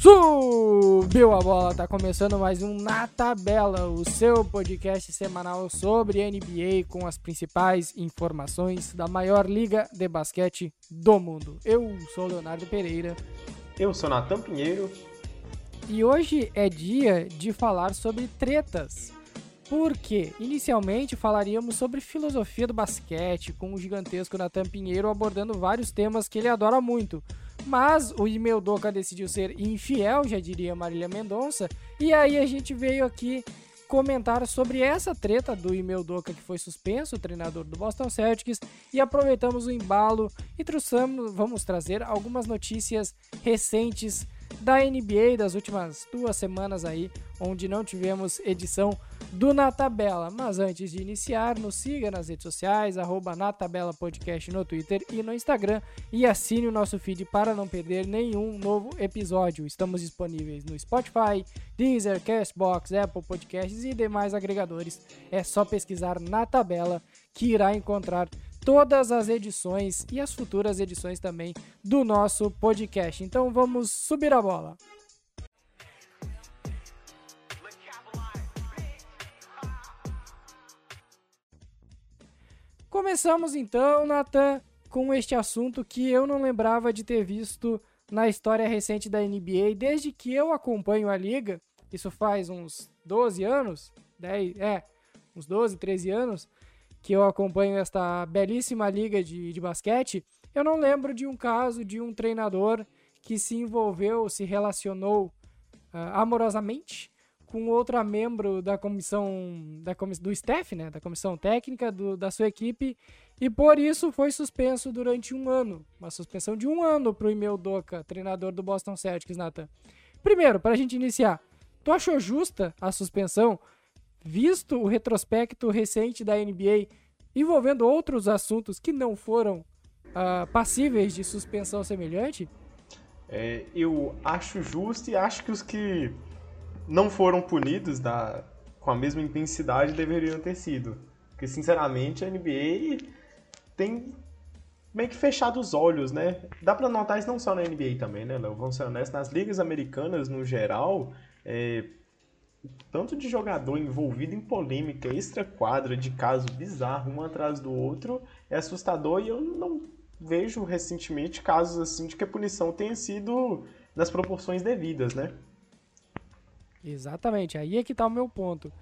Subiu a bola, tá começando mais um Na Tabela, o seu podcast semanal sobre NBA com as principais informações da maior liga de basquete do mundo. Eu sou Leonardo Pereira. Eu sou Natan Pinheiro. E hoje é dia de falar sobre tretas. Porque inicialmente falaríamos sobre filosofia do basquete, com o gigantesco Natan Pinheiro abordando vários temas que ele adora muito mas o e-mail Doca decidiu ser infiel, já diria Marília Mendonça, e aí a gente veio aqui comentar sobre essa treta do e-mail Doca que foi suspenso, o treinador do Boston Celtics, e aproveitamos o embalo e trouxemos, vamos trazer algumas notícias recentes da NBA das últimas duas semanas aí, onde não tivemos edição do Na Tabela. Mas antes de iniciar, nos siga nas redes sociais, arroba Na Tabela Podcast no Twitter e no Instagram e assine o nosso feed para não perder nenhum novo episódio. Estamos disponíveis no Spotify, Deezer, Castbox, Apple Podcasts e demais agregadores. É só pesquisar Na Tabela que irá encontrar todas as edições e as futuras edições também do nosso podcast. Então vamos subir a bola. Começamos então, Nathan, com este assunto que eu não lembrava de ter visto na história recente da NBA, desde que eu acompanho a liga, isso faz uns 12 anos, 10, é, uns 12, 13 anos, que eu acompanho esta belíssima liga de, de basquete, eu não lembro de um caso de um treinador que se envolveu, se relacionou uh, amorosamente com outra membro da comissão da comiss do staff, né, da comissão técnica do, da sua equipe, e por isso foi suspenso durante um ano, uma suspensão de um ano para o Emil Doca, treinador do Boston Celtics, Nathan. Primeiro, para a gente iniciar, tu achou justa a suspensão? Visto o retrospecto recente da NBA envolvendo outros assuntos que não foram uh, passíveis de suspensão semelhante? É, eu acho justo e acho que os que não foram punidos da, com a mesma intensidade deveriam ter sido. Porque, sinceramente, a NBA tem meio que fechado os olhos, né? Dá para notar isso não só na NBA também, né, Léo? Vamos ser honestos, nas ligas americanas, no geral, é, tanto de jogador envolvido em polêmica extra-quadra, de caso bizarro, um atrás do outro, é assustador e eu não vejo recentemente casos assim de que a punição tenha sido nas proporções devidas, né? Exatamente, aí é que tá o meu ponto.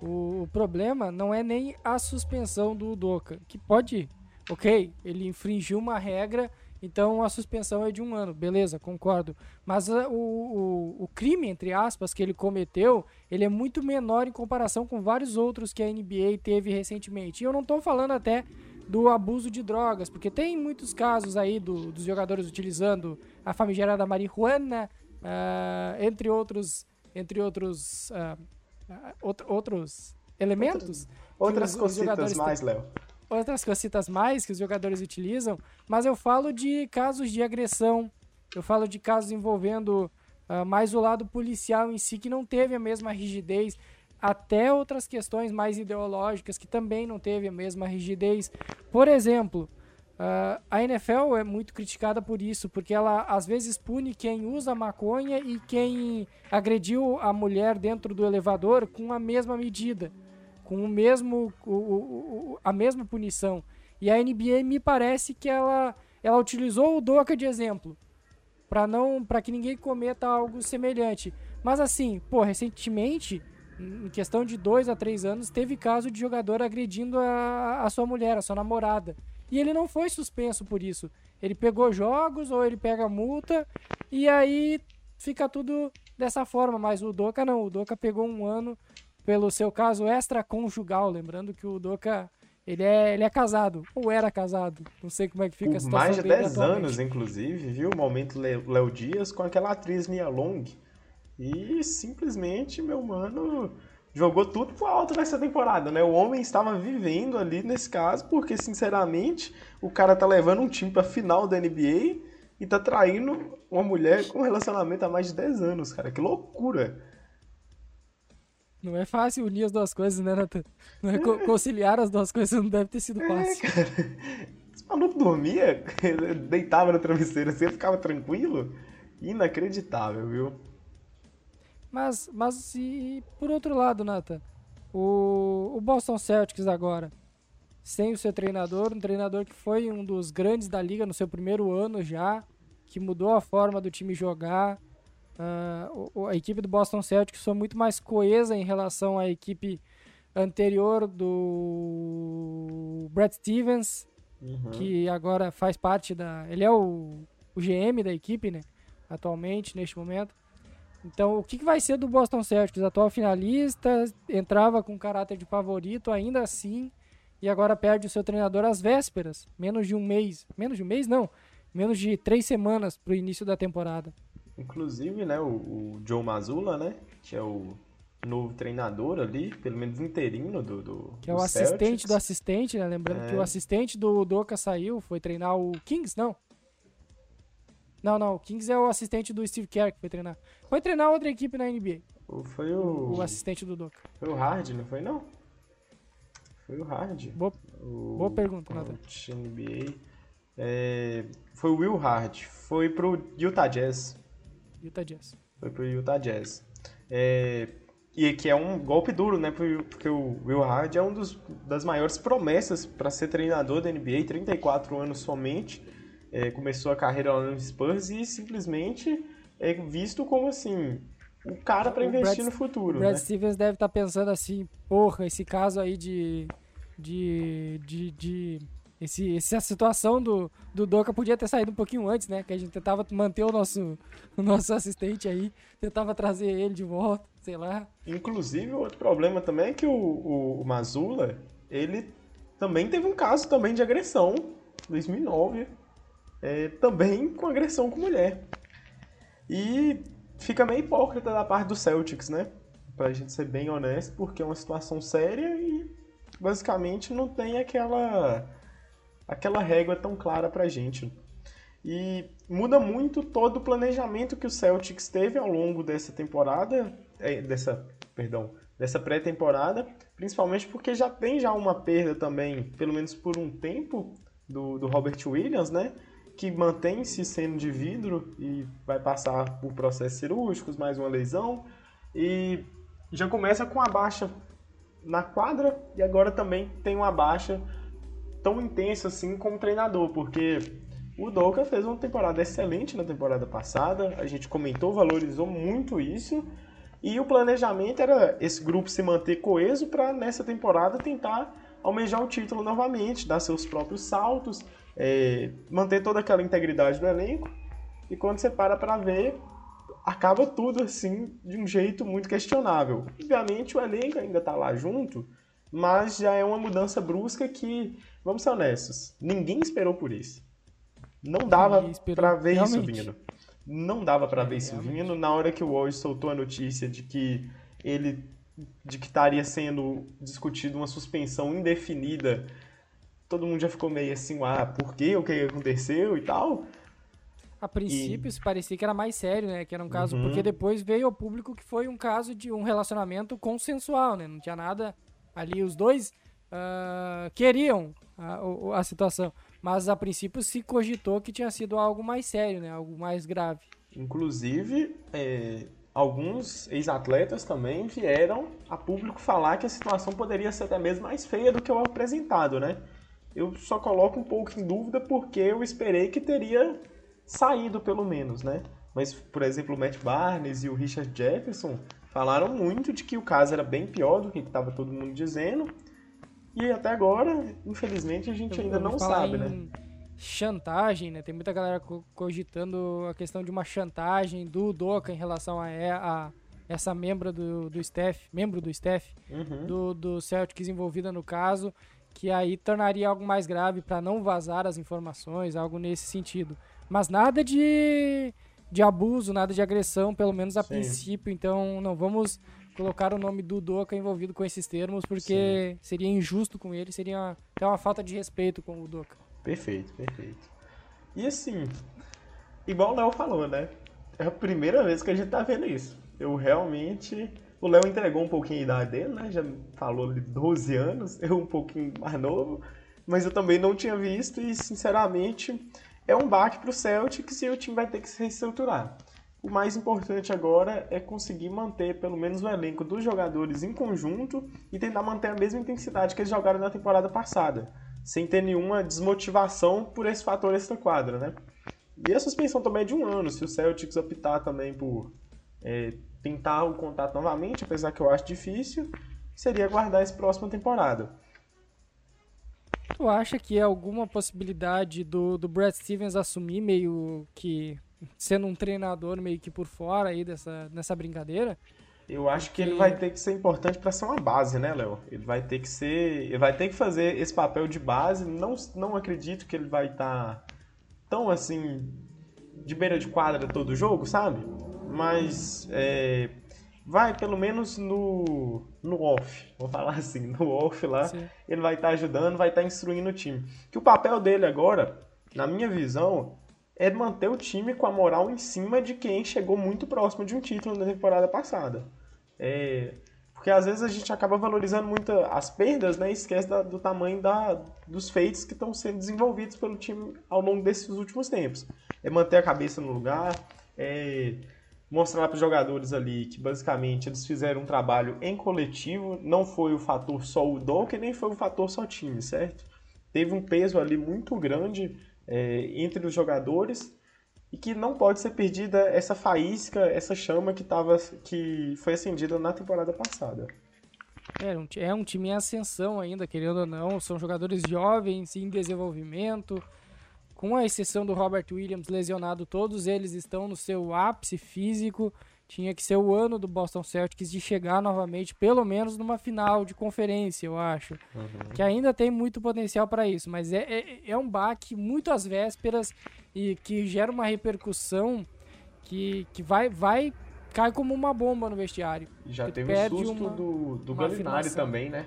O, problema não é nem a suspensão do Udoka, que pode, ok, ele infringiu uma regra então a suspensão é de um ano, beleza, concordo. Mas uh, o, o, o, crime, entre aspas, que ele cometeu, ele é muito menor em comparação com vários outros que a NBA teve recentemente. E eu não estou falando até do abuso de drogas, porque tem muitos casos aí do, dos jogadores utilizando a famigerada marihuana, uh, entre outros, entre outros, uh, outros elementos. Outras, outras cositas mais, Léo outras cositas mais que os jogadores utilizam, mas eu falo de casos de agressão, eu falo de casos envolvendo uh, mais o lado policial em si, que não teve a mesma rigidez, até outras questões mais ideológicas que também não teve a mesma rigidez. Por exemplo, uh, a NFL é muito criticada por isso, porque ela às vezes pune quem usa maconha e quem agrediu a mulher dentro do elevador com a mesma medida com o mesmo, o, o, a mesma punição. E a NBA me parece que ela, ela utilizou o Doca de exemplo para não para que ninguém cometa algo semelhante. Mas assim, pô, recentemente, em questão de dois a três anos, teve caso de jogador agredindo a, a sua mulher, a sua namorada. E ele não foi suspenso por isso. Ele pegou jogos ou ele pega multa e aí fica tudo dessa forma. Mas o Doca não, o Doca pegou um ano pelo seu caso extraconjugal. Lembrando que o Doca ele é, ele é casado, ou era casado. Não sei como é que fica a situação Mais de 10 anos, inclusive, viu? O momento Léo Dias com aquela atriz Mia Long. E simplesmente, meu mano, jogou tudo pro alto nessa temporada, né? O homem estava vivendo ali nesse caso, porque, sinceramente, o cara tá levando um time pra final da NBA e tá traindo uma mulher com um relacionamento há mais de 10 anos, cara. Que loucura! Não é fácil unir as duas coisas, né, Nathan? Não é co conciliar as duas coisas não deve ter sido é, fácil. É, cara. Esse maluco dormia, deitava no travesseiro assim, ficava tranquilo. Inacreditável, viu? Mas, mas e por outro lado, Nathan, o, o Boston Celtics agora, sem o seu treinador, um treinador que foi um dos grandes da liga no seu primeiro ano já, que mudou a forma do time jogar. Uh, a equipe do Boston Celtics foi muito mais coesa em relação à equipe anterior do Brad Stevens, uhum. que agora faz parte da. Ele é o, o GM da equipe, né? Atualmente, neste momento. Então, o que, que vai ser do Boston Celtics? Atual finalista, entrava com caráter de favorito, ainda assim, e agora perde o seu treinador às vésperas, menos de um mês. Menos de um mês, não. Menos de três semanas para o início da temporada. Inclusive, né, o, o Joe Mazzulla, né, que é o novo treinador ali, pelo menos interino do, do Que é o assistente do assistente, né? Lembrando é. que o é. assistente do Doca saiu, foi treinar o Kings, não? Não, não, o Kings é o assistente do Steve Kerr que foi treinar. Foi treinar outra equipe na NBA. Foi o... O assistente do Doca. Foi o Hard, não foi não? Foi o Hard. Boa, o... boa pergunta, Nathan. NBA. É... Foi o Will Hard. Foi pro Utah Jazz. Utah Jazz. Foi pro Utah Jazz. É... E que é um golpe duro, né? Porque o Will Hard é um dos, das maiores promessas para ser treinador da NBA, 34 anos somente. É, começou a carreira lá no Spurs e simplesmente é visto como assim o cara para investir Brad, no futuro. O Brad né? Stevens deve estar tá pensando assim, porra, esse caso aí de de, de, de esse, essa situação do, do Doca podia ter saído um pouquinho antes, né? Que a gente tentava manter o nosso, o nosso assistente aí, tentava trazer ele de volta, sei lá. Inclusive, outro problema também é que o, o, o Mazula, ele também teve um caso também de agressão, 2009, é, também com agressão com mulher. E fica meio hipócrita da parte do Celtics, né? Pra gente ser bem honesto, porque é uma situação séria e basicamente não tem aquela aquela régua tão clara pra gente. E muda muito todo o planejamento que o Celtics teve ao longo dessa temporada, é, dessa, perdão, dessa pré-temporada, principalmente porque já tem já uma perda também, pelo menos por um tempo, do, do Robert Williams, né? Que mantém-se sendo de vidro e vai passar por processos cirúrgicos, mais uma lesão. E já começa com a baixa na quadra e agora também tem uma baixa tão intenso assim como treinador, porque o Doka fez uma temporada excelente na temporada passada, a gente comentou, valorizou muito isso, e o planejamento era esse grupo se manter coeso para nessa temporada tentar almejar o título novamente, dar seus próprios saltos, é, manter toda aquela integridade do elenco. E quando você para para ver, acaba tudo assim de um jeito muito questionável. Obviamente o elenco ainda está lá junto, mas já é uma mudança brusca que, vamos ser honestos, ninguém esperou por isso. Não dava para ver realmente. isso vindo. Não dava para é, ver isso vindo. Na hora que o Woj soltou a notícia de que ele de que estaria sendo discutido uma suspensão indefinida, todo mundo já ficou meio assim, ah, por quê? O que aconteceu e tal. A princípio, e... parecia que era mais sério, né? Que era um caso. Uhum. Porque depois veio ao público que foi um caso de um relacionamento consensual, né? Não tinha nada ali os dois uh, queriam a, a, situação, mas a princípio se cogitou que tinha sido algo mais sério, né? Algo mais grave. Inclusive, é, alguns ex-atletas também vieram a público falar que a situação poderia ser até mesmo mais feia do que o apresentado, né? Eu só coloco um pouco em dúvida porque eu esperei que teria saído pelo menos, né? Mas, por exemplo, o Matt Barnes e o Richard Jefferson falaram muito de que o caso era bem pior do que estava todo mundo dizendo. E até agora, infelizmente, a gente ainda não sabe, né? Chantagem, né? Tem muita galera cogitando a questão de uma chantagem do Doca em relação a, a essa membro do, do staff, membro do staff uhum. do, do Celtics envolvida no caso, que aí tornaria algo mais grave para não vazar as informações, algo nesse sentido. Mas nada de de abuso, nada de agressão, pelo menos a Sim. princípio. Então, não vamos colocar o nome do Doca envolvido com esses termos, porque Sim. seria injusto com ele, seria até uma falta de respeito com o Doca. Perfeito, perfeito. E assim, igual o Léo falou, né? É a primeira vez que a gente tá vendo isso. Eu realmente. O Léo entregou um pouquinho a idade dele, né? Já falou de 12 anos, eu um pouquinho mais novo. Mas eu também não tinha visto e, sinceramente, é um baque para o Celtics e o time vai ter que se reestruturar. o mais importante agora é conseguir manter pelo menos o elenco dos jogadores em conjunto e tentar manter a mesma intensidade que eles jogaram na temporada passada, sem ter nenhuma desmotivação por esse fator extra-quadra, né? E a suspensão também é de um ano, se o Celtics optar também por é, tentar o contato novamente, apesar que eu acho difícil, seria aguardar essa próxima temporada. Tu acha que é alguma possibilidade do, do Brad Stevens assumir meio que sendo um treinador meio que por fora aí dessa, dessa brincadeira? Eu acho que ele vai ter que ser importante para ser uma base, né, Léo? Ele vai ter que ser, ele vai ter que fazer esse papel de base. Não, não acredito que ele vai estar tá tão assim de beira de quadra todo jogo, sabe? Mas é, vai pelo menos no, no off, vou falar assim, no off lá, Sim. ele vai estar tá ajudando, vai estar tá instruindo o time. Que o papel dele agora, na minha visão, é manter o time com a moral em cima de quem chegou muito próximo de um título na temporada passada. É, porque às vezes a gente acaba valorizando muito as perdas né, e esquece da, do tamanho da, dos feitos que estão sendo desenvolvidos pelo time ao longo desses últimos tempos. É manter a cabeça no lugar, é mostrar para os jogadores ali que basicamente eles fizeram um trabalho em coletivo, não foi o fator só o Docker, nem foi o fator só time, certo? Teve um peso ali muito grande é, entre os jogadores e que não pode ser perdida essa faísca, essa chama que, tava, que foi acendida na temporada passada. É um, é um time em ascensão ainda, querendo ou não, são jogadores jovens, em desenvolvimento, com a exceção do Robert Williams lesionado, todos eles estão no seu ápice físico. Tinha que ser o ano do Boston Celtics de chegar novamente, pelo menos numa final de conferência, eu acho. Uhum. Que ainda tem muito potencial para isso, mas é, é, é, um baque muito às vésperas e que gera uma repercussão que, que vai, vai cai como uma bomba no vestiário. Já teve o susto uma, do, do Galinari também, né?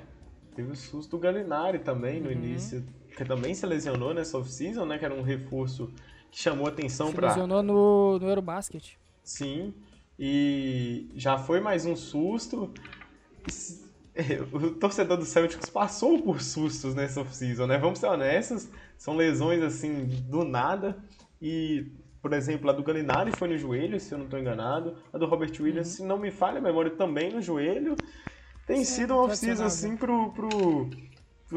Teve o susto do Galinari também no uhum. início que também se lesionou nessa off-season, né? Que era um reforço que chamou atenção para. Se lesionou no, no Eurobasket. Sim. E já foi mais um susto. O torcedor do Celtics passou por sustos nessa off-season, né? Vamos ser honestos, são lesões assim do nada. E, por exemplo, a do Galinari foi no joelho, se eu não estou enganado. A do Robert Williams, uhum. se não me falha a memória, também no joelho. Tem sido uma off-season assim pro, pro,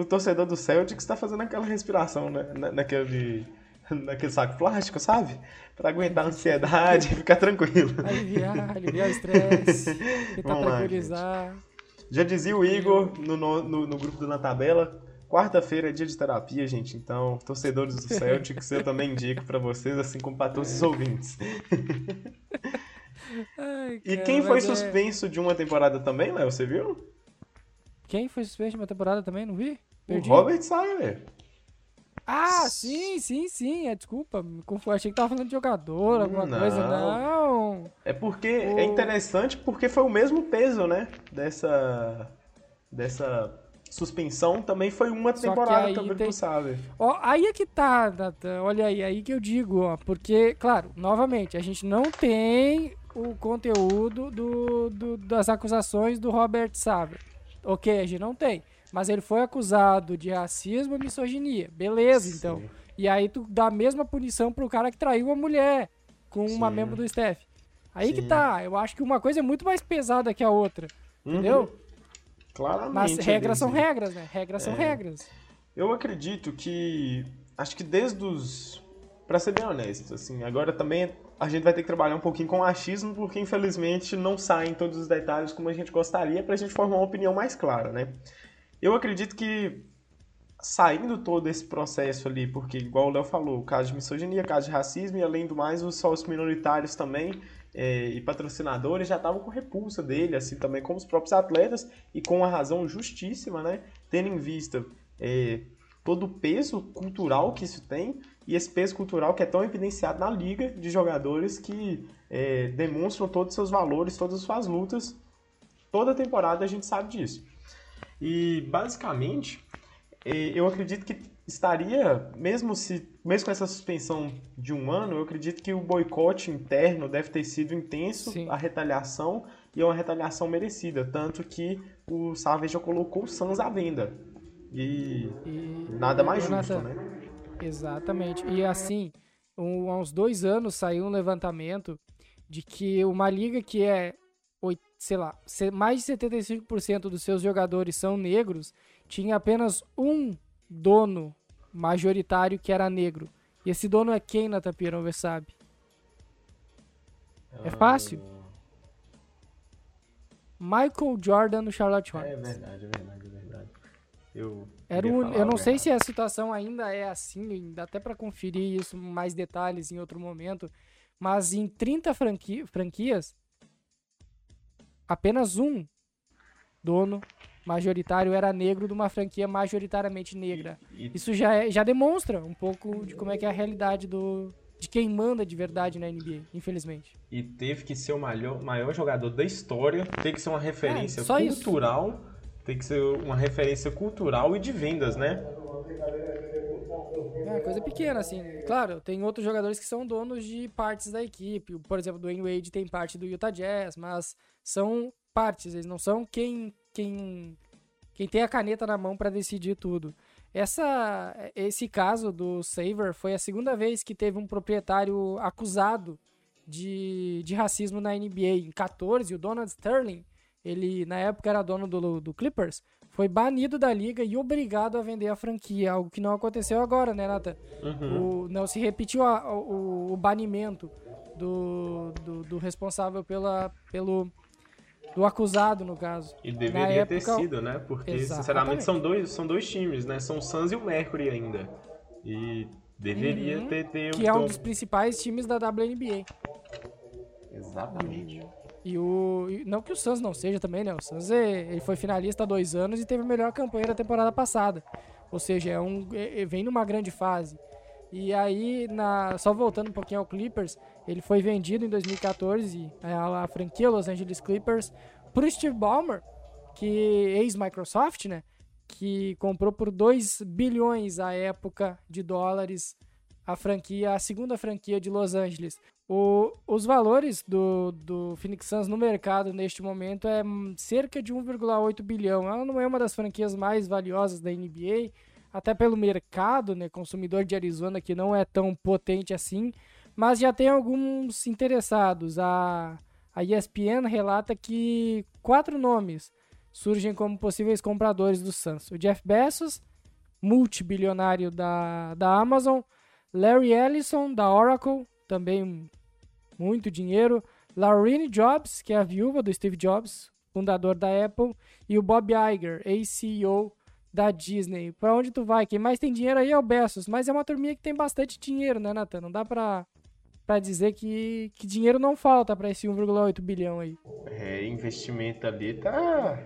o torcedor do Celtics está fazendo aquela respiração, né? Na, naquele, naquele saco plástico, sabe? Para aguentar a ansiedade e ficar tranquilo. Aliviar, aliviar o estresse, tentar tranquilizar. Já dizia o Igor no, no, no grupo do Na Tabela, quarta-feira é dia de terapia, gente. Então, torcedores do Celtics, eu também indico para vocês, assim como para todos os ouvintes. Ai, cara, e quem foi é suspenso é... de uma temporada também, Léo? Você viu? Quem foi suspenso de uma temporada também? Não vi? Perdi. O Robert Seiler. Ah, sim, sim, sim. É, desculpa, achei que tava falando de jogador, alguma não. coisa. Não. É porque o... é interessante porque foi o mesmo peso, né? Dessa. Dessa suspensão também foi uma Só temporada também tem... sabe. Ó, aí é que tá, olha aí, aí que eu digo, ó, porque, claro, novamente, a gente não tem o conteúdo do, do das acusações do Robert Saber. Ok, a gente não tem. Mas ele foi acusado de racismo e misoginia. Beleza, então. Sim. então. E aí tu dá a mesma punição pro cara que traiu a mulher com Sim. uma membro do staff. Aí Sim. que tá. Eu acho que uma coisa é muito mais pesada que a outra. Uhum. Entendeu? Claramente. Mas regras são regras, né? Regras é. são regras. Eu acredito que. Acho que desde os. Pra ser bem honesto, assim, agora também a gente vai ter que trabalhar um pouquinho com achismo, porque infelizmente não saem todos os detalhes como a gente gostaria para a gente formar uma opinião mais clara, né? Eu acredito que saindo todo esse processo ali, porque igual o Léo falou, caso de misoginia, caso de racismo e além do mais os sócios minoritários também é, e patrocinadores já estavam com repulsa dele, assim também como os próprios atletas e com a razão justíssima, né? Tendo em vista é, todo o peso cultural que isso tem e esse peso cultural que é tão evidenciado na liga de jogadores que é, demonstram todos os seus valores, todas as suas lutas. Toda temporada a gente sabe disso. E basicamente, é, eu acredito que estaria, mesmo se mesmo com essa suspensão de um ano, eu acredito que o boicote interno deve ter sido intenso, Sim. a retaliação, e é uma retaliação merecida. Tanto que o Savage já colocou o Suns à venda. E, e nada mais justo, né? Exatamente. E assim, um, há uns dois anos saiu um levantamento de que uma liga que é, sei lá, mais de 75% dos seus jogadores são negros, tinha apenas um dono majoritário que era negro. E esse dono é quem, Natapira, você sabe? É fácil. Ah. Michael Jordan no Charlotte Hornets. É verdade, é verdade, é verdade. Eu, Era um, eu não sei se a situação ainda é assim, dá até para conferir isso mais detalhes em outro momento, mas em 30 franqui, franquias, apenas um dono majoritário era negro de uma franquia majoritariamente negra. Isso já, é, já demonstra um pouco de como é que é a realidade do, de quem manda de verdade na NBA, infelizmente. E teve que ser o maior, maior jogador da história, tem que ser uma referência é, cultural, isso. tem que ser uma referência cultural e de vendas, né? É, coisa pequena, assim. Claro, tem outros jogadores que são donos de partes da equipe. Por exemplo, do Wade tem parte do Utah Jazz, mas são partes, eles não são quem quem quem tem a caneta na mão para decidir tudo. Essa, esse caso do Saver foi a segunda vez que teve um proprietário acusado de, de racismo na NBA. Em 14, o Donald Sterling, ele na época era dono do, do Clippers, foi banido da liga e obrigado a vender a franquia, algo que não aconteceu agora, né, Nathan? Uhum. O, não se repetiu a, o, o, banimento do, do, do responsável pela, pelo do acusado, no caso. E deveria época, ter sido, né? Porque, Exatamente. sinceramente, são dois, são dois times, né? São o Suns e o Mercury ainda. E deveria uhum, ter, ter... Que é um dos principais times da WNBA. Exatamente. E, e o... não que o Suns não seja também, né? O Suns é, ele foi finalista há dois anos e teve a melhor campanha da temporada passada. Ou seja, é um, é, vem numa grande fase. E aí, na, só voltando um pouquinho ao Clippers, ele foi vendido em 2014, a, a franquia Los Angeles Clippers, para Steve Ballmer, que ex-Microsoft, né? Que comprou por 2 bilhões à época de dólares a franquia, a segunda franquia de Los Angeles. O, os valores do, do Phoenix Suns no mercado neste momento é cerca de 1,8 bilhão. Ela não é uma das franquias mais valiosas da NBA, até pelo mercado, né, consumidor de Arizona que não é tão potente assim, mas já tem alguns interessados. A, a ESPN relata que quatro nomes surgem como possíveis compradores do Suns. O Jeff Bezos, multibilionário da, da Amazon, Larry Ellison, da Oracle, também muito dinheiro, Laurene Jobs, que é a viúva do Steve Jobs, fundador da Apple, e o Bob Iger, ex-CEO da Disney. Pra onde tu vai? Quem mais tem dinheiro aí é o Bezos, mas é uma turminha que tem bastante dinheiro, né, Nathan? Não dá pra, pra dizer que, que dinheiro não falta pra esse 1,8 bilhão aí. É, investimento ali tá,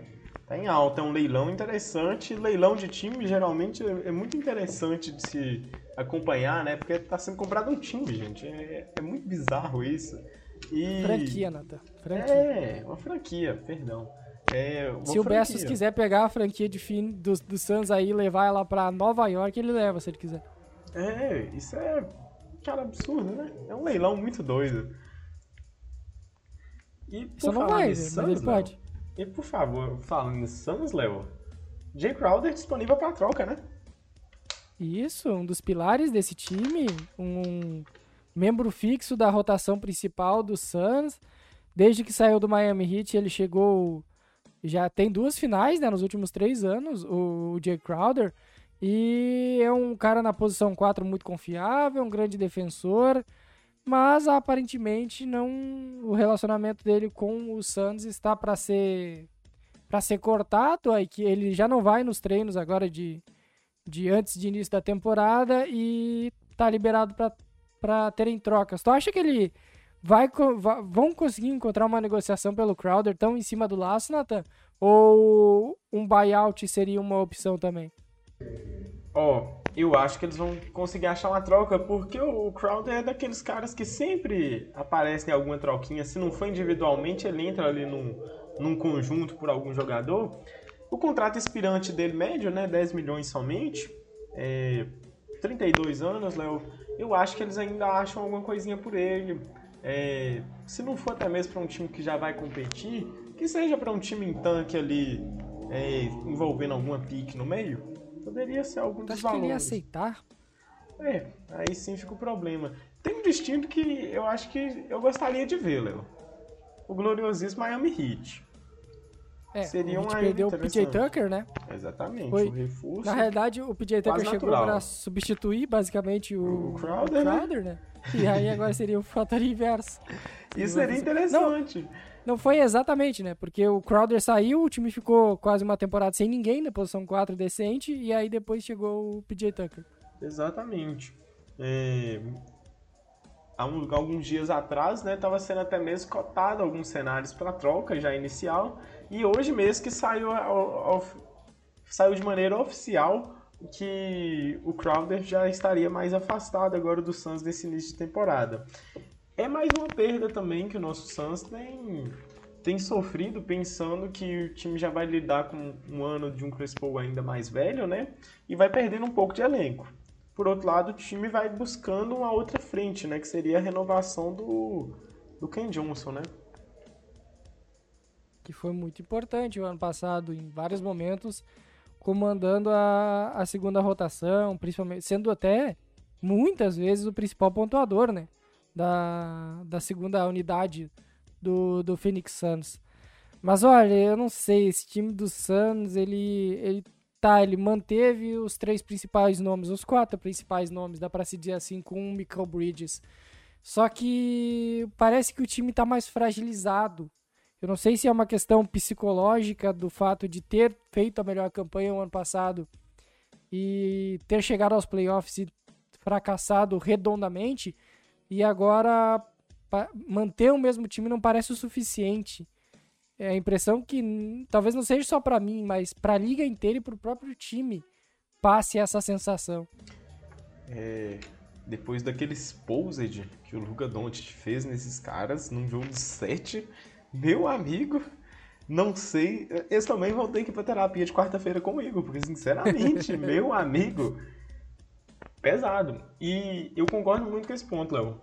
tá em alta. É um leilão interessante. Leilão de time geralmente é, é muito interessante de se acompanhar, né? Porque tá sendo comprado um time, gente. É, é muito bizarro isso. E... Franquia, Nathan. Franquia. É, uma franquia, perdão. É, se o Bessos quiser pegar a franquia de fim do, do Suns aí e levar ela pra Nova York, ele leva se ele quiser. É, isso é. Cara, absurdo, né? É um leilão muito doido. E Isso não vai, Suns, mas ele pode. E por favor, falando em Suns, Léo, Jay Crowder disponível pra troca, né? Isso, um dos pilares desse time, um membro fixo da rotação principal do Suns. Desde que saiu do Miami Heat, ele chegou já tem duas finais né, nos últimos três anos, o, o Jay Crowder. E é um cara na posição 4 muito confiável, um grande defensor. Mas aparentemente não o relacionamento dele com o Suns está para ser para ser cortado, aí que ele já não vai nos treinos agora de, de antes de início da temporada e tá liberado para terem trocas. Tu acha que ele vai, vai, vão conseguir encontrar uma negociação pelo Crowder tão em cima do laço, Nathan? Ou um buyout seria uma opção também? Ó, oh, eu acho que eles vão conseguir achar uma troca, porque o Crowder é daqueles caras que sempre aparece em alguma troquinha. Se não for individualmente, ele entra ali num, num conjunto por algum jogador. O contrato expirante dele, médio, né? 10 milhões somente. É, 32 anos, Léo. Eu acho que eles ainda acham alguma coisinha por ele. É, se não for até mesmo para um time que já vai competir, que seja para um time em tanque ali, é, envolvendo alguma pique no meio, poderia ser algum dos valores. Que ele ia aceitar? É, aí sim fica o problema. Tem um destino que eu acho que eu gostaria de ver, Léo. O gloriosíssimo Miami Heat. É, Seria a gente perdeu o PJ Tucker, né? Exatamente, Foi, o reforço. Na realidade, o PJ Tucker chegou para substituir basicamente o, o Crowder, o Crowder né? né? E aí agora seria o fator inverso. Isso seria interessante. Não, não foi exatamente, né? Porque o Crowder saiu, o time ficou quase uma temporada sem ninguém, na posição 4 decente, e aí depois chegou o PJ Tucker. Exatamente. É, há um, alguns dias atrás, né, estava sendo até mesmo cotado alguns cenários para troca já inicial, e hoje mesmo que saiu, saiu de maneira oficial que o Crowder já estaria mais afastado agora do Suns nesse início de temporada. É mais uma perda também que o nosso Suns tem, tem sofrido, pensando que o time já vai lidar com um ano de um Paul ainda mais velho, né? E vai perdendo um pouco de elenco. Por outro lado, o time vai buscando uma outra frente, né? Que seria a renovação do, do Ken Johnson, né? Que foi muito importante o ano passado, em vários momentos, comandando a, a segunda rotação, principalmente, sendo até muitas vezes o principal pontuador, né? Da, da segunda unidade do, do Phoenix Suns. Mas olha, eu não sei, esse time do Suns, ele, ele Tá, ele manteve os três principais nomes, os quatro principais nomes, dá para se dizer assim, com o Michael Bridges. Só que parece que o time tá mais fragilizado. Eu não sei se é uma questão psicológica do fato de ter feito a melhor campanha o ano passado e ter chegado aos playoffs e fracassado redondamente e agora manter o mesmo time não parece o suficiente é a impressão que talvez não seja só para mim, mas para a liga inteira e para o próprio time passe essa sensação. É, depois daquele exposed que o Luca Doncic fez nesses caras num jogo de 7, meu amigo, não sei, eles também vão ter que ir pra terapia de quarta-feira comigo, porque sinceramente, meu amigo, pesado. E eu concordo muito com esse ponto, Léo.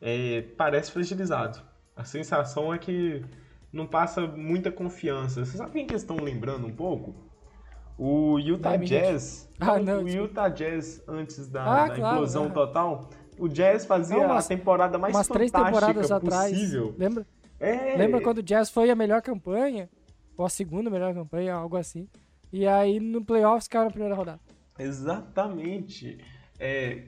É, parece fragilizado. A sensação é que não passa muita confiança. Você sabe quem que estão lembrando um pouco? O Utah Jazz. Ah, não, o Utah Jazz antes da, ah, da claro, implosão total. O Jazz fazia não, umas, a temporada mais umas três temporadas possível. atrás. Lembra? É... Lembra quando o Jazz foi a melhor campanha? Ou a segunda melhor campanha, algo assim. E aí no playoffs caiu na primeira rodada. Exatamente. É,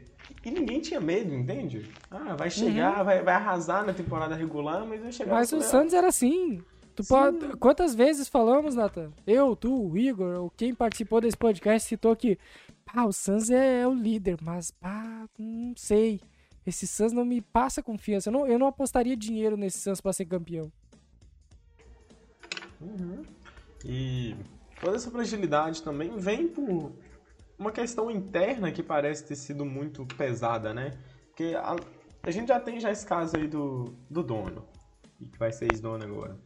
e ninguém tinha medo, entende? Ah, vai chegar, uhum. vai, vai arrasar na temporada regular, mas vai chegar Mas o Santos era assim. Tu pode... Quantas vezes falamos, Nathan? Eu, tu, o Igor, ou quem participou desse podcast citou que ah, o Suns é, é, o líder, mas pá, não sei. Esse Suns não me passa confiança. Eu não, eu não apostaria dinheiro nesse Suns para ser campeão. Uhum. E toda essa fragilidade também vem por uma questão interna que parece ter sido muito pesada, né? Porque a, a gente já tem já esse caso aí do, do dono, que vai ser ex-dono agora.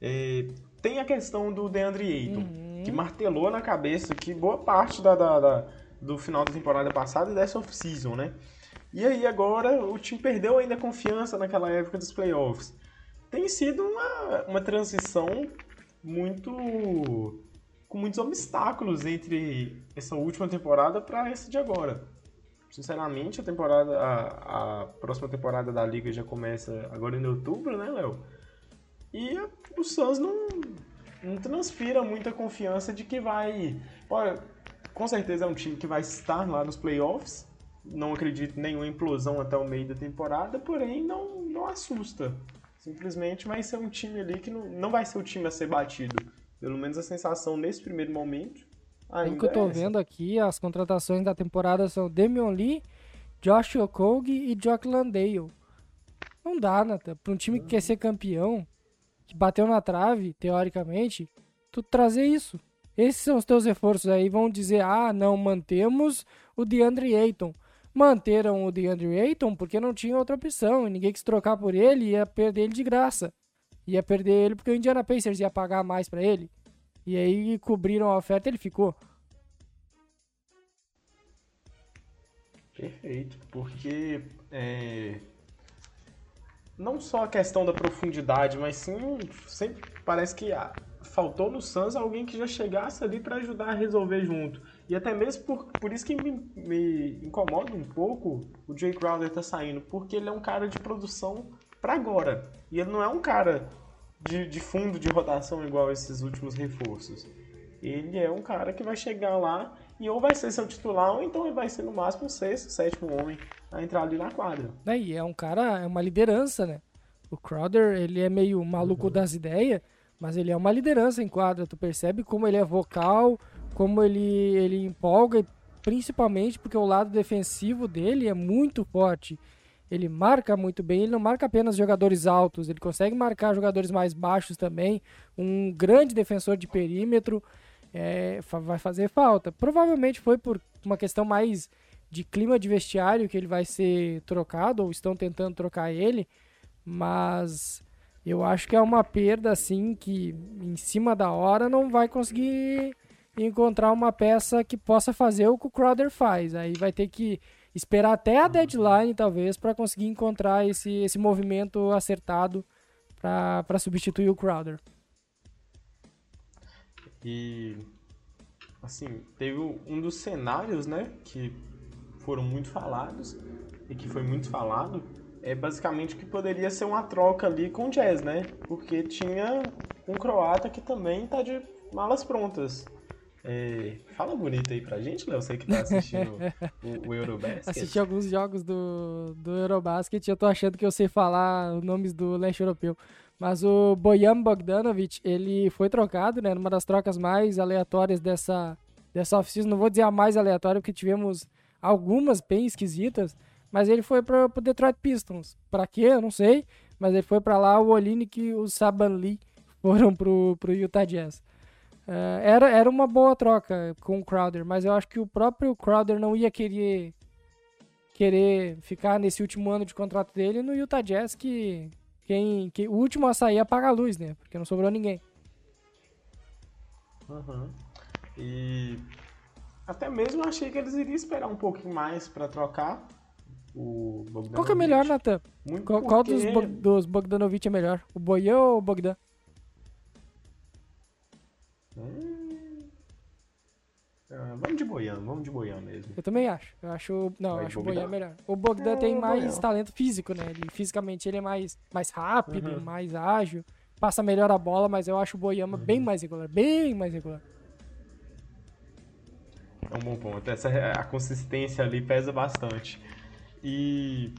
É, tem a questão do DeAndre Ayton, uhum. que martelou na cabeça que boa parte da, da, da, do final da temporada passada e dessa off-season, né? E aí agora o time perdeu ainda a confiança naquela época dos playoffs. Tem sido uma, uma transição muito com muitos obstáculos entre essa última temporada para essa de agora. Sinceramente, a temporada, a, a, próxima temporada da liga já começa agora em outubro, né, Léo? E o Suns não, não transpira muita confiança de que vai. Olha, com certeza é um time que vai estar lá nos playoffs. Não acredito em nenhuma implosão até o meio da temporada, porém não, não assusta. Simplesmente vai ser um time ali que não, não vai ser o time a ser batido. Pelo menos a sensação nesse primeiro momento. Ainda o que eu tô é vendo aqui, as contratações da temporada são Damian Lee, Josh Okogie e Jock Landale. Não dá, Nathan. Pra um time que quer ser campeão, que bateu na trave, teoricamente, tu trazer isso. Esses são os teus reforços aí. Vão dizer, ah, não, mantemos o DeAndre Ayton. Manteram o DeAndre Ayton porque não tinha outra opção. E ninguém quis trocar por ele e ia perder ele de graça ia perder ele porque o Indiana Pacers ia pagar mais para ele. E aí cobriram a oferta ele ficou. Perfeito, porque é, não só a questão da profundidade, mas sim sempre parece que ah, faltou no Suns alguém que já chegasse ali para ajudar a resolver junto. E até mesmo por, por isso que me, me incomoda um pouco o Jay Crowder tá saindo, porque ele é um cara de produção para agora. E ele não é um cara de, de fundo de rotação igual esses últimos reforços. Ele é um cara que vai chegar lá e ou vai ser seu titular, ou então ele vai ser no máximo o sexto, sétimo homem a entrar ali na quadra. É, e é um cara, é uma liderança, né? O Crowder, ele é meio maluco uhum. das ideias, mas ele é uma liderança em quadra. Tu percebe como ele é vocal, como ele, ele empolga, principalmente porque o lado defensivo dele é muito forte. Ele marca muito bem, ele não marca apenas jogadores altos, ele consegue marcar jogadores mais baixos também. Um grande defensor de perímetro é, vai fazer falta. Provavelmente foi por uma questão mais de clima de vestiário que ele vai ser trocado, ou estão tentando trocar ele, mas eu acho que é uma perda assim que em cima da hora não vai conseguir encontrar uma peça que possa fazer o que o Crowder faz. Aí vai ter que esperar até a deadline, talvez, para conseguir encontrar esse, esse movimento acertado para substituir o Crowder. E, assim, teve um dos cenários, né, que foram muito falados e que foi muito falado, é basicamente que poderia ser uma troca ali com o Jazz, né? Porque tinha um croata que também tá de malas prontas. É, fala bonito aí pra gente, Léo, você que tá assistindo o, o Eurobasket. Assisti alguns jogos do, do Eurobasket e eu tô achando que eu sei falar os nomes do leste europeu. Mas o Bojan Bogdanovic, ele foi trocado, né, numa das trocas mais aleatórias dessa, dessa off-season. Não vou dizer a mais aleatória, porque tivemos algumas bem esquisitas, mas ele foi para o Detroit Pistons. Para quê? Eu não sei, mas ele foi para lá o Olinick e o Saban Lee foram pro, pro Utah Jazz. Uh, era, era uma boa troca com o Crowder, mas eu acho que o próprio Crowder não ia querer querer ficar nesse último ano de contrato dele no Utah Jazz, que quem, que, o último a sair apaga a luz, né? Porque não sobrou ninguém. Uhum. E até mesmo eu achei que eles iriam esperar um pouquinho mais para trocar o Bogdanovic. Qual que é melhor, Nathan? Qual, qual dos, dos Bogdanovic é melhor? O Boyan ou o Bogdan? Hum... Ah, vamos de Boian, vamos de Boian mesmo. Eu também acho. Eu acho. Não, Vai eu acho o Boian melhor. O Bogdan é, tem mais Boian. talento físico, né? Ele, fisicamente ele é mais, mais rápido, uhum. mais ágil, passa melhor a bola, mas eu acho o Boyama uhum. bem mais regular. Bem mais regular. É um bom ponto. Essa, a consistência ali pesa bastante. E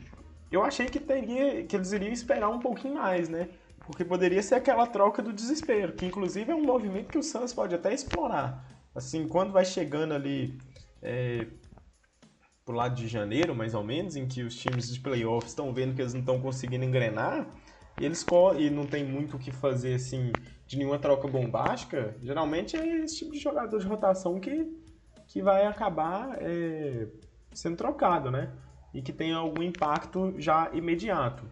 eu achei que teria. que eles iriam esperar um pouquinho mais, né? Porque poderia ser aquela troca do desespero, que inclusive é um movimento que o Suns pode até explorar. Assim, quando vai chegando ali é, pro lado de janeiro, mais ou menos, em que os times de playoffs estão vendo que eles não estão conseguindo engrenar, e eles e não tem muito o que fazer assim de nenhuma troca bombástica, geralmente é esse tipo de jogador de rotação que, que vai acabar é, sendo trocado, né? E que tem algum impacto já imediato.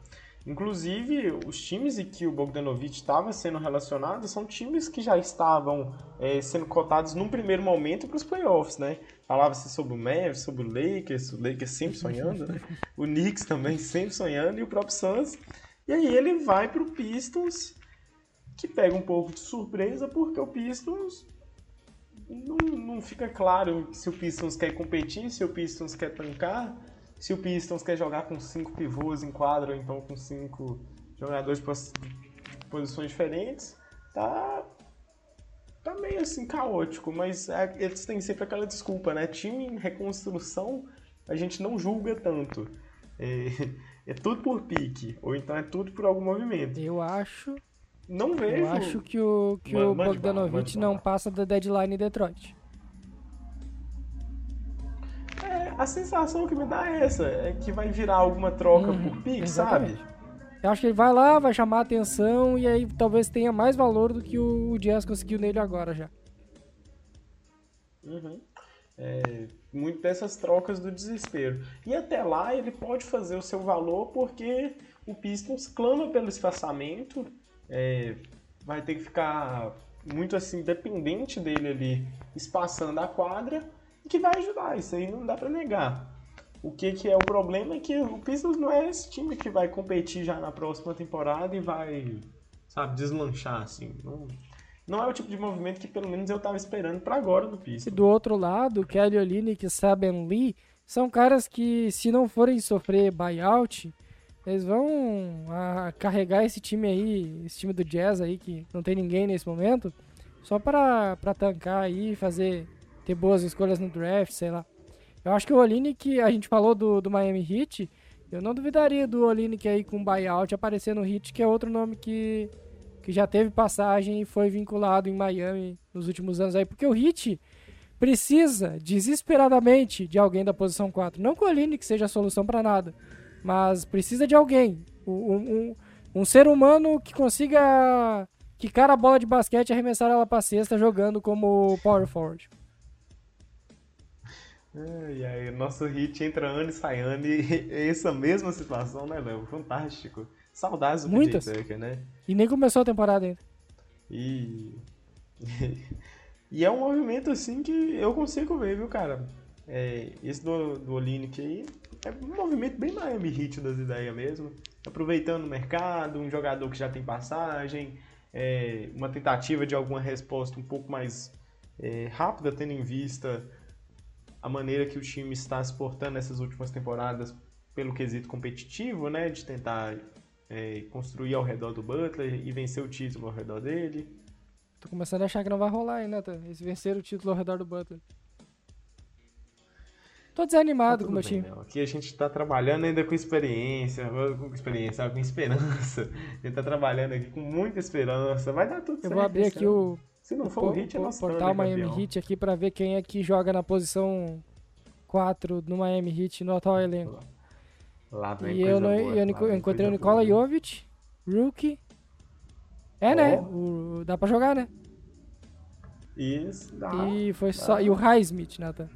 Inclusive, os times em que o Bogdanovic estava sendo relacionado são times que já estavam é, sendo cotados num primeiro momento para os playoffs, né? Falava-se sobre o Mavericks, sobre o Lakers, o Lakers sempre sonhando, né? O Knicks também sempre sonhando e o próprio Suns. E aí ele vai para o Pistons, que pega um pouco de surpresa, porque o Pistons não, não fica claro se o Pistons quer competir, se o Pistons quer tancar se o Pistons quer jogar com cinco pivôs em quadro, ou então com cinco jogadores de posições diferentes, tá tá meio assim caótico, mas é, eles têm sempre aquela desculpa, né? Time em reconstrução a gente não julga tanto. É, é tudo por pique, ou então é tudo por algum movimento. Eu acho. Não vejo. Eu acho que o, que o Bogdanovich não passa da deadline em Detroit. A sensação que me dá é essa, é que vai virar alguma troca hum, por pique, sabe? Eu acho que ele vai lá, vai chamar a atenção e aí talvez tenha mais valor do que o Jazz conseguiu nele agora já. Uhum. É, muito dessas trocas do desespero. E até lá ele pode fazer o seu valor porque o Pistons clama pelo espaçamento, é, vai ter que ficar muito assim dependente dele ali espaçando a quadra que vai ajudar, isso aí não dá para negar. O que, que é o problema é que o Pistons não é esse time que vai competir já na próxima temporada e vai, sabe, deslanchar, assim. Não, não é o tipo de movimento que pelo menos eu tava esperando para agora E Pistons. do outro lado, Kelly Olynyk e Saben Lee são caras que, se não forem sofrer buyout, eles vão ah, carregar esse time aí, esse time do Jazz aí, que não tem ninguém nesse momento, só para tancar aí, fazer, ter boas escolhas no draft, sei lá. Eu acho que o Olynyk, a gente falou do, do Miami Heat, eu não duvidaria do Olynyk aí com buyout aparecer no Heat, que é outro nome que, que já teve passagem e foi vinculado em Miami nos últimos anos aí, porque o Heat precisa desesperadamente de alguém da posição 4. Não que o Olynyk seja a solução para nada, mas precisa de alguém. Um, um, um ser humano que consiga quicar a bola de basquete e arremessar ela pra cesta jogando como power forward. E aí, nosso hit entra ano e sai ano e é essa mesma situação, né, Léo? Fantástico. Saudades do Muitas. PJ Tucker, né? E nem começou a temporada ainda. E. e é um movimento assim que eu consigo ver, viu, cara? É, esse do, do Olinick aí é um movimento bem Miami Heat das ideias mesmo. Aproveitando o mercado, um jogador que já tem passagem, é, uma tentativa de alguma resposta um pouco mais é, rápida, tendo em vista a maneira que o time está se portando nessas últimas temporadas pelo quesito competitivo, né? De tentar é, construir ao redor do Butler e vencer o título ao redor dele. Tô começando a achar que não vai rolar ainda, tá? Eles venceram o título ao redor do Butler. Tô desanimado Tá com o meu bem, time. Léo. Aqui a gente tá trabalhando ainda com experiência, com experiência, com esperança. A gente tá trabalhando aqui com muita esperança. Vai dar tudo Eu certo. vou abrir aqui ano. o, Se não for o Hit, é nosso portal Thunder Miami campeão. Heat aqui pra ver quem é que joga na posição 4 no Miami Heat no atual elenco. Lá vem E eu, não, boa, eu, eu encontrei o Nikola boa. Jovic, rookie. É, né? Ó. O- dá pra jogar, né? Isso, dá. E foi só. E o Highsmith, Nathan.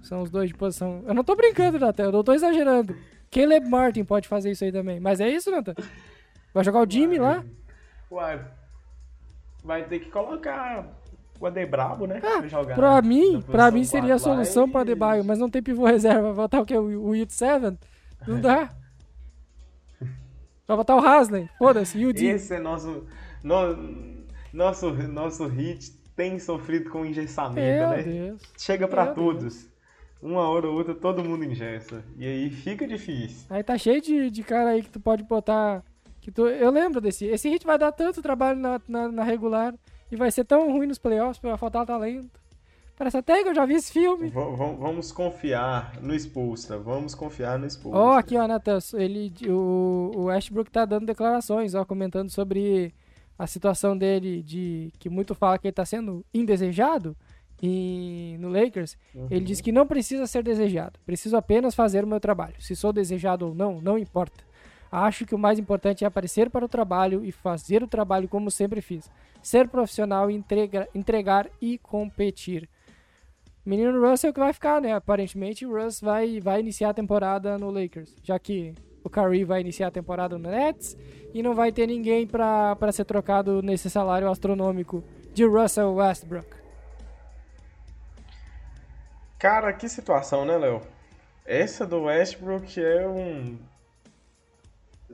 São os dois de posição. Eu não tô brincando, Nathan. Eu não tô exagerando. Caleb Martin pode fazer isso aí também. Mas é isso, Nathan? Vai jogar o Jimmy lá? Uai, vai ter que colocar o Adebrabo, né? Ah, pra jogar Pra mim, pra mim seria a solução e- pra Adebayo, mas não tem pivô reserva. Vai botar o quê? O, It 7? Não dá. Vai botar o Haslem. Foda-se. E o D. Esse é nosso. no- nosso, nosso hit tem sofrido com engessamento, Meu né? Deus. Chega pra Meu todos. Uma hora ou outra todo mundo ingessa. E aí fica difícil. Aí tá cheio de, de cara aí que tu pode botar. Que tu, eu lembro desse. Esse hit vai dar tanto trabalho na, na, na regular e vai ser tão ruim nos playoffs, vai faltar talento. Parece até que eu já vi esse filme. V- vamos confiar no expulsa. Vamos confiar no expulsa. Ó, aqui, ó, Nathan, ele, o, o Ashbrook tá dando declarações, ó, comentando sobre a situação dele, de que muito fala que ele tá sendo indesejado e, no Lakers. Ele diz que não precisa ser desejado, preciso apenas fazer o meu trabalho. Se sou desejado ou não, não importa. Acho que o mais importante é aparecer para o trabalho e fazer o trabalho como sempre fiz. Ser profissional, e entrega, entregar e competir. Menino Russell que vai ficar, né? Aparentemente o Russ vai, vai iniciar a temporada no Lakers, já que o Curry vai iniciar a temporada no Nets e não vai ter ninguém pra ser trocado nesse salário astronômico de Russell Westbrook. Cara, que situação, né, Léo? Essa do Westbrook é um.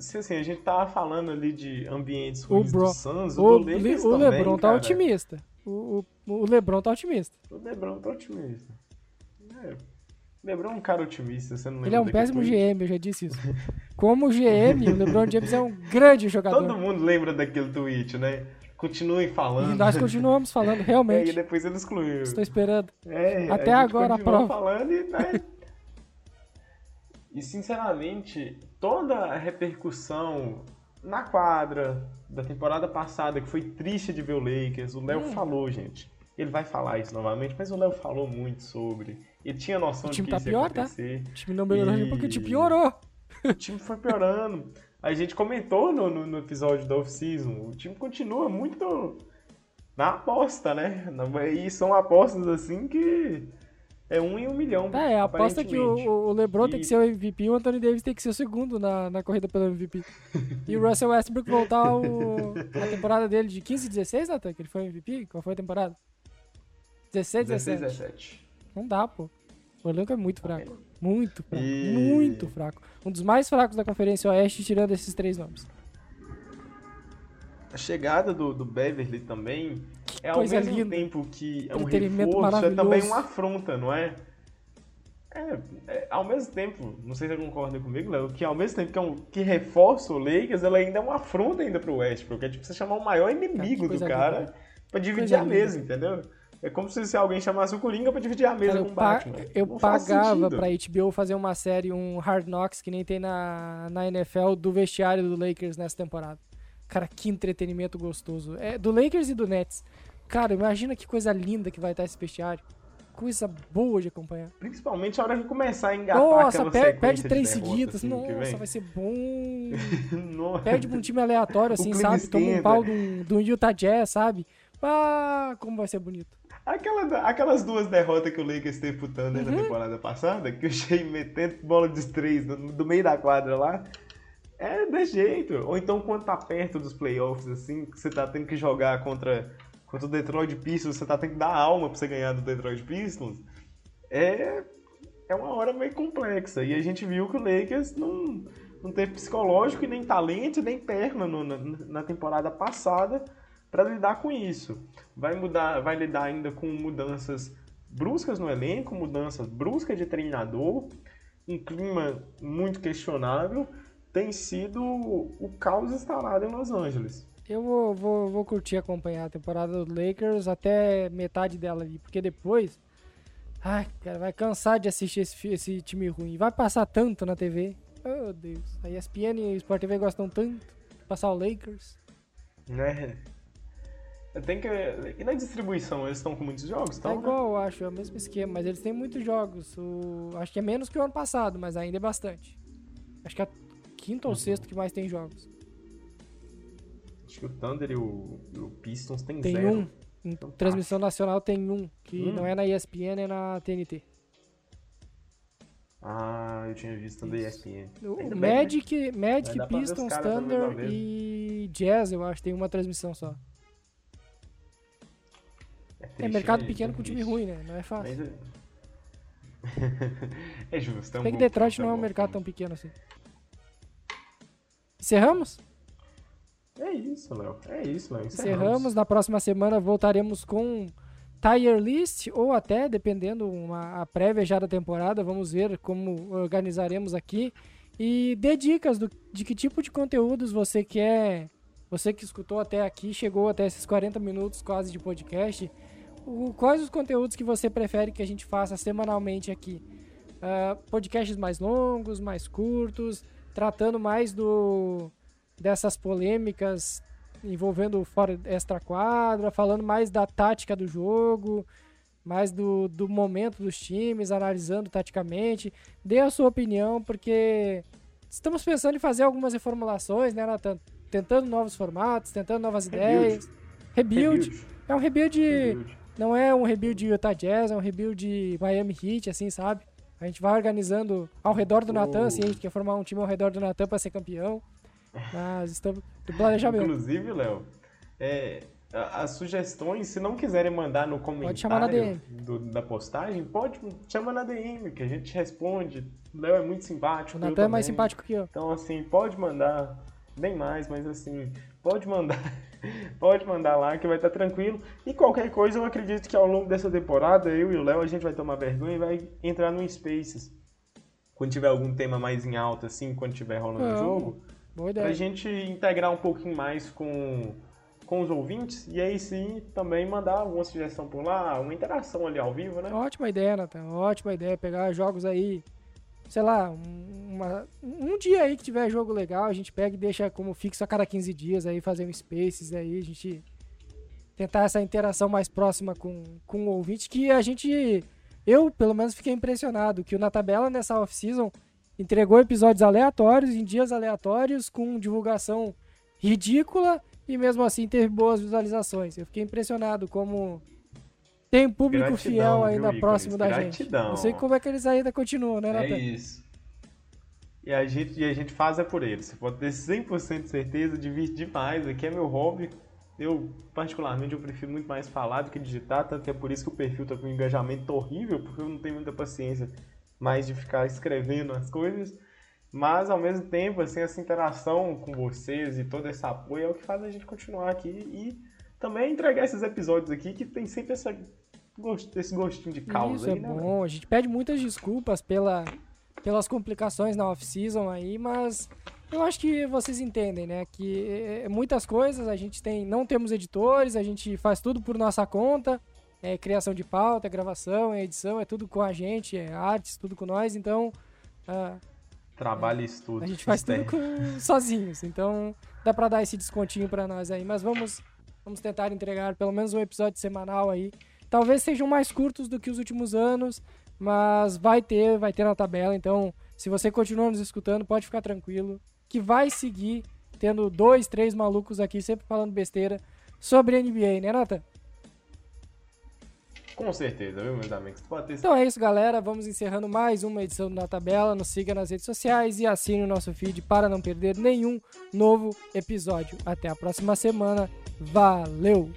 Se assim, a gente tava falando ali de ambientes O, ruins bro, do Suns, o, o, do Lakers o também, LeBron tá cara. otimista. O, o, o LeBron tá otimista. O LeBron tá otimista. É. O LeBron é um cara otimista, você não lembra Ele é um péssimo? GM, eu já disse isso. Como GM, o LeBron James é um grande jogador. Todo mundo lembra daquele tweet, né? Continuem falando. E nós continuamos falando, É, e realmente. depois ele excluiu. Estou esperando. É, Até a agora a prova. falando e, né? e sinceramente, toda a repercussão na quadra da temporada passada, que foi triste de ver o Lakers, o Léo Hum. falou, gente. Ele vai falar isso novamente, mas o Léo falou muito sobre. Ele tinha noção de que tá isso ia pior, tá? acontecer. O time não melhorou E- porque o time piorou. O time foi piorando. A gente comentou no, no, no episódio da off-season. O time continua muito na aposta, né? E são apostas assim que é um em um milhão. É, a aposta que o, o LeBron tem E- que ser o MVP e o Anthony Davis tem que ser o segundo na, na corrida pelo MVP. E o Russell Westbrook voltar ao, a temporada dele de 15 e 16, Nathan, que ele foi MVP? Qual foi a temporada? 16, 16, 17. 17. Não dá, pô. O elenco é muito fraco. Muito fraco. E- Muito fraco. Um dos mais fracos da Conferência Oeste, tirando esses três nomes. A chegada do, do Beverly também é ao mesmo linda. tempo que é um reforço, é também uma afronta, não é? É, é, ao mesmo tempo, não sei se você concorda comigo, Léo, que ao mesmo tempo que, é um, que reforça o Lakers, ela ainda é uma afronta ainda pro Westbrook. É tipo você chamar o maior inimigo do cara linda. pra dividir a mesa, entendeu? É como se, se alguém chamasse o Coringa pra dividir a mesa Cara, com o Batman. eu Não pagava pra HBO fazer uma série, um Hard Knocks, que nem tem na, na NFL, do vestiário do Lakers nessa temporada. Cara, que entretenimento gostoso. É do Lakers e do Nets. Cara, imagina que coisa linda que vai estar esse vestiário. Coisa boa de acompanhar. Principalmente a hora que começar a engatar Nossa, aquela per- perde de três derrotas, seguidas. assim, Nossa, vai ser bom. Perde pra um time aleatório, assim, sabe? Toma um pau de um, de um Utah Jazz, sabe? Ah, como vai ser bonito. Aquela- aquelas duas derrotas que o Lakers teve pro Thunder Uhum. na temporada passada, que o Shea metendo bola de três do, do meio da quadra lá, é desse jeito. Ou então quando tá perto dos playoffs, assim, que você tá tendo que jogar contra, contra o Detroit Pistons, você tá tendo que dar alma pra você ganhar do Detroit Pistons, é, é uma hora meio complexa. E a gente viu que o Lakers não, não teve psicológico e nem talento nem perna no- na, na temporada passada para lidar com isso. Vai mudar, vai lidar ainda com mudanças bruscas no elenco, mudanças bruscas de treinador, um clima muito questionável. Tem sido o caos instalado em Los Angeles. Eu vou, vou, vou curtir acompanhar a temporada do Lakers até metade dela ali, porque depois. Ai, cara, vai cansar de assistir esse, esse time ruim. Vai passar tanto na TV. Oh, Deus. A ESPN e o Sport TV gostam tanto de passar o Lakers. Né? Tem que... E na distribuição, eles estão com muitos jogos? Tá Estão, né? igual, eu acho, é o mesmo esquema, mas eles têm muitos jogos. O... Acho que é menos que o ano passado, mas ainda é bastante. Acho que é quinto ou sexto que mais tem jogos. Acho que o Thunder e o, e o Pistons tem, Tem zero. um. Em Então tá. transmissão nacional tem um, que Hum. não é na ESPN, é na TNT. Ah, eu tinha visto da. ESPN. O Ainda o bem, né? Magic, Magic Pistons, Thunder e Jazz, eu acho, tem uma transmissão só. É, É triste, mercado né? pequeno É com time ruim, né? Não é fácil. Mas é... é justo. É um que Detroit ponto, não é um mercado tão pequeno assim. Encerramos? É isso, Léo. É isso, Léo. Encerramos. Na próxima semana voltaremos com Tier List ou até, dependendo, uma, a prévia já da temporada. Vamos ver como organizaremos aqui. E dê dicas do, de que tipo de conteúdos você quer. Você que escutou até aqui, chegou até esses 40 minutos quase de podcast. O- quais os conteúdos que você prefere que a gente faça semanalmente aqui? Ah, podcasts mais longos, mais curtos, tratando mais do dessas polêmicas envolvendo fora extra quadra, falando mais da tática do jogo, mais do, do momento dos times, analisando taticamente. Dê a sua opinião, porque estamos pensando em fazer algumas reformulações, né, Nathan? Tentando novos formatos, tentando novas Rebuild. ideias. Rebuild. É um rebuild Rebuild. não é um rebuild de Utah Jazz, é um rebuild de Miami Heat, assim, sabe? A gente vai organizando ao redor do Oh. Natan, assim, a gente quer formar um time ao redor do Natan pra ser campeão. Mas estamos do planejamento. Inclusive, Léo, é, as sugestões, se não quiserem mandar no comentário do- da postagem, pode chamar na DM, que a gente responde. O Léo é muito simpático. O Natan é mais simpático que eu. Então, assim, pode mandar, bem mais, mas assim, pode mandar, pode mandar lá que vai estar tranquilo. E qualquer coisa, eu acredito que ao longo dessa temporada, eu e o Léo, a gente vai tomar vergonha e vai entrar no Spaces. Quando tiver algum tema mais em alta, assim, quando tiver rolando o jogo, Boa pra ideia. gente integrar um pouquinho mais com, com os ouvintes e aí sim também mandar alguma sugestão por lá, uma interação ali ao vivo, né? Ótima ideia, Natan. Ótima ideia. Pegar jogos aí, sei lá, um- uma- um dia aí que tiver jogo legal, a gente pega e deixa como fixo a cada 15 dias aí, fazer um Spaces aí, a gente tentar essa interação mais próxima com, com o ouvinte, que a gente, eu pelo menos fiquei impressionado, que o Na Tabela nessa off-season entregou episódios aleatórios, em dias aleatórios, com divulgação ridícula, e mesmo assim teve boas visualizações. Eu fiquei impressionado como tem um público Gratidão, fiel viu, ainda Ícones? próximo da gente. Gratidão. Não sei como é que eles ainda continuam, né, É Natan? isso. E a gente, e a gente faz é por eles. Você pode ter 100% de certeza, divirto demais. Aqui é meu hobby. Eu, particularmente, eu prefiro muito mais falar do que digitar, tanto que é por isso que o perfil tá com um engajamento horrível, porque eu não tenho muita paciência mais de ficar escrevendo as coisas. Mas, ao mesmo tempo, assim, essa interação com vocês e todo esse apoio é o que faz a gente continuar aqui e também é entregar esses episódios aqui que tem sempre essa, esse gostinho de causa Isso aí, é né? bom. A gente pede muitas desculpas pela, pelas complicações na off-season aí, mas eu acho que vocês entendem, né? Que é, muitas coisas a gente tem, não temos editores, a gente faz tudo por nossa conta. É criação de pauta, é gravação, é edição, é tudo com a gente, é artes, tudo com nós. Então, ah, Trabalho e estudo. a gente faz tudo com, sozinhos. Então, dá pra dar esse descontinho pra nós aí. Mas vamos, vamos tentar entregar pelo menos um episódio semanal aí. Talvez sejam mais curtos do que os últimos anos, mas vai ter, vai ter na tabela. Então, se você continua nos escutando, pode ficar tranquilo que vai seguir tendo dois, três malucos aqui sempre falando besteira sobre NBA, né, Nathan? Com certeza, viu, meus amigos? Pode ter Então é isso, galera. Vamos encerrando mais uma edição do Na Tabela. Nos siga nas redes sociais e assine o nosso feed para não perder nenhum novo episódio. Até a próxima semana. Valeu!